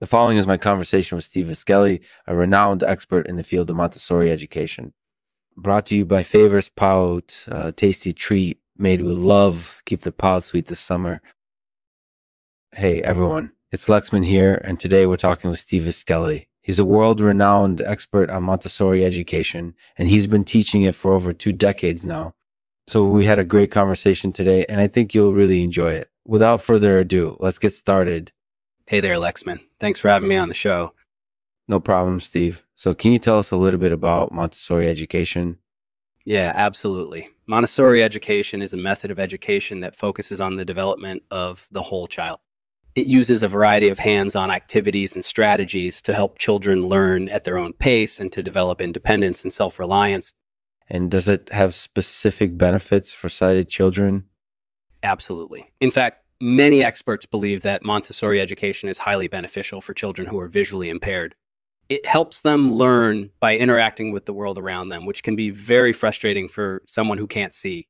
The following is my conversation with Steve Viscelli, a renowned expert in the field of Montessori education. Brought to you by Favors Pout, a tasty treat made with love. Keep the pout sweet this summer. Hey everyone, it's Lexman here, and today we're talking with Steve Viscelli. He's a world renowned expert on Montessori education, and he's been teaching it for over two decades now. So we had a great conversation today, and I think you'll really enjoy it. Without further ado, let's get started. Hey there, Lexman. Thanks for having me on the show. No problem, Steve. So, can you tell us a little bit about Montessori education? Yeah, absolutely. Montessori education is a method of education that focuses on the development of the whole child. It uses a variety of hands on activities and strategies to help children learn at their own pace and to develop independence and self reliance. And does it have specific benefits for sighted children? Absolutely. In fact, many experts believe that Montessori education is highly beneficial for children who are visually impaired. It helps them learn by interacting with the world around them, which can be very frustrating for someone who can't see.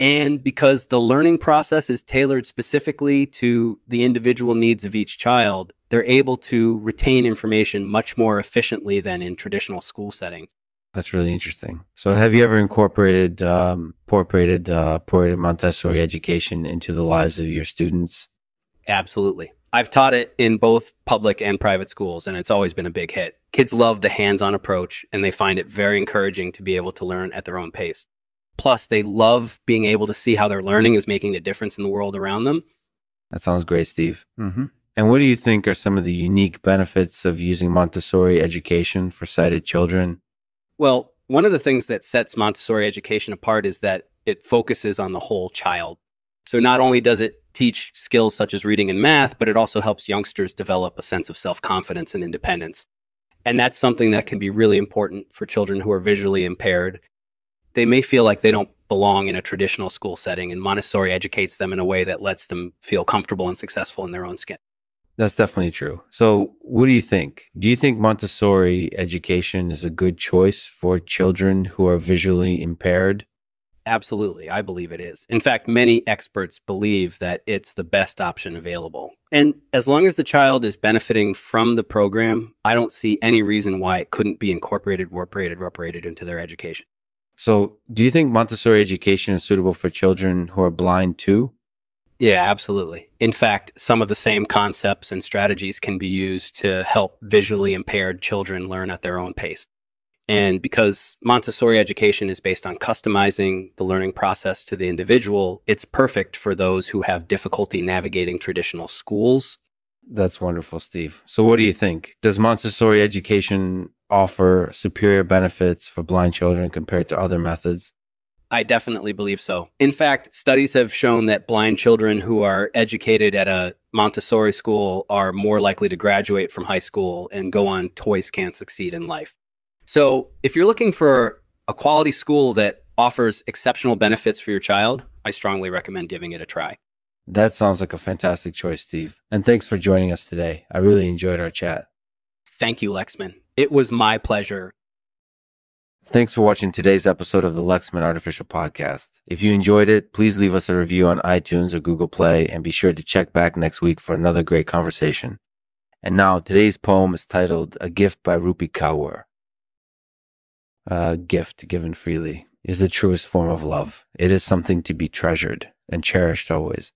And because the learning process is tailored specifically to the individual needs of each child, they're able to retain information much more efficiently than in traditional school settings. That's really interesting. So, have you ever incorporated um, incorporated uh, incorporated Montessori education into the lives of your students? Absolutely. I've taught it in both public and private schools, and it's always been a big hit. Kids love the hands-on approach, and they find it very encouraging to be able to learn at their own pace. Plus, they love being able to see how their learning is making a difference in the world around them. That sounds great, Steve. Mm-hmm. And what do you think are some of the unique benefits of using Montessori education for sighted children? Well, one of the things that sets Montessori education apart is that it focuses on the whole child. So not only does it teach skills such as reading and math, but it also helps youngsters develop a sense of self confidence and independence. And that's something that can be really important for children who are visually impaired. They may feel like they don't belong in a traditional school setting, and Montessori educates them in a way that lets them feel comfortable and successful in their own skin. That's definitely true. So, what do you think? Do you think Montessori education is a good choice for children who are visually impaired? Absolutely. I believe it is. In fact, many experts believe that it's the best option available. And as long as the child is benefiting from the program, I don't see any reason why it couldn't be incorporated, incorporated, incorporated into their education. So, do you think Montessori education is suitable for children who are blind too? Yeah, absolutely. In fact, some of the same concepts and strategies can be used to help visually impaired children learn at their own pace. And because Montessori education is based on customizing the learning process to the individual, it's perfect for those who have difficulty navigating traditional schools. That's wonderful, Steve. So, what do you think? Does Montessori education offer superior benefits for blind children compared to other methods? I definitely believe so. In fact, studies have shown that blind children who are educated at a Montessori school are more likely to graduate from high school and go on Toys Can't Succeed in life. So, if you're looking for a quality school that offers exceptional benefits for your child, I strongly recommend giving it a try. That sounds like a fantastic choice, Steve. And thanks for joining us today. I really enjoyed our chat. Thank you, Lexman. It was my pleasure. Thanks for watching today's episode of the Lexman Artificial Podcast. If you enjoyed it, please leave us a review on iTunes or Google Play and be sure to check back next week for another great conversation. And now today's poem is titled A Gift by Rupi Kaur. A gift given freely is the truest form of love. It is something to be treasured and cherished always.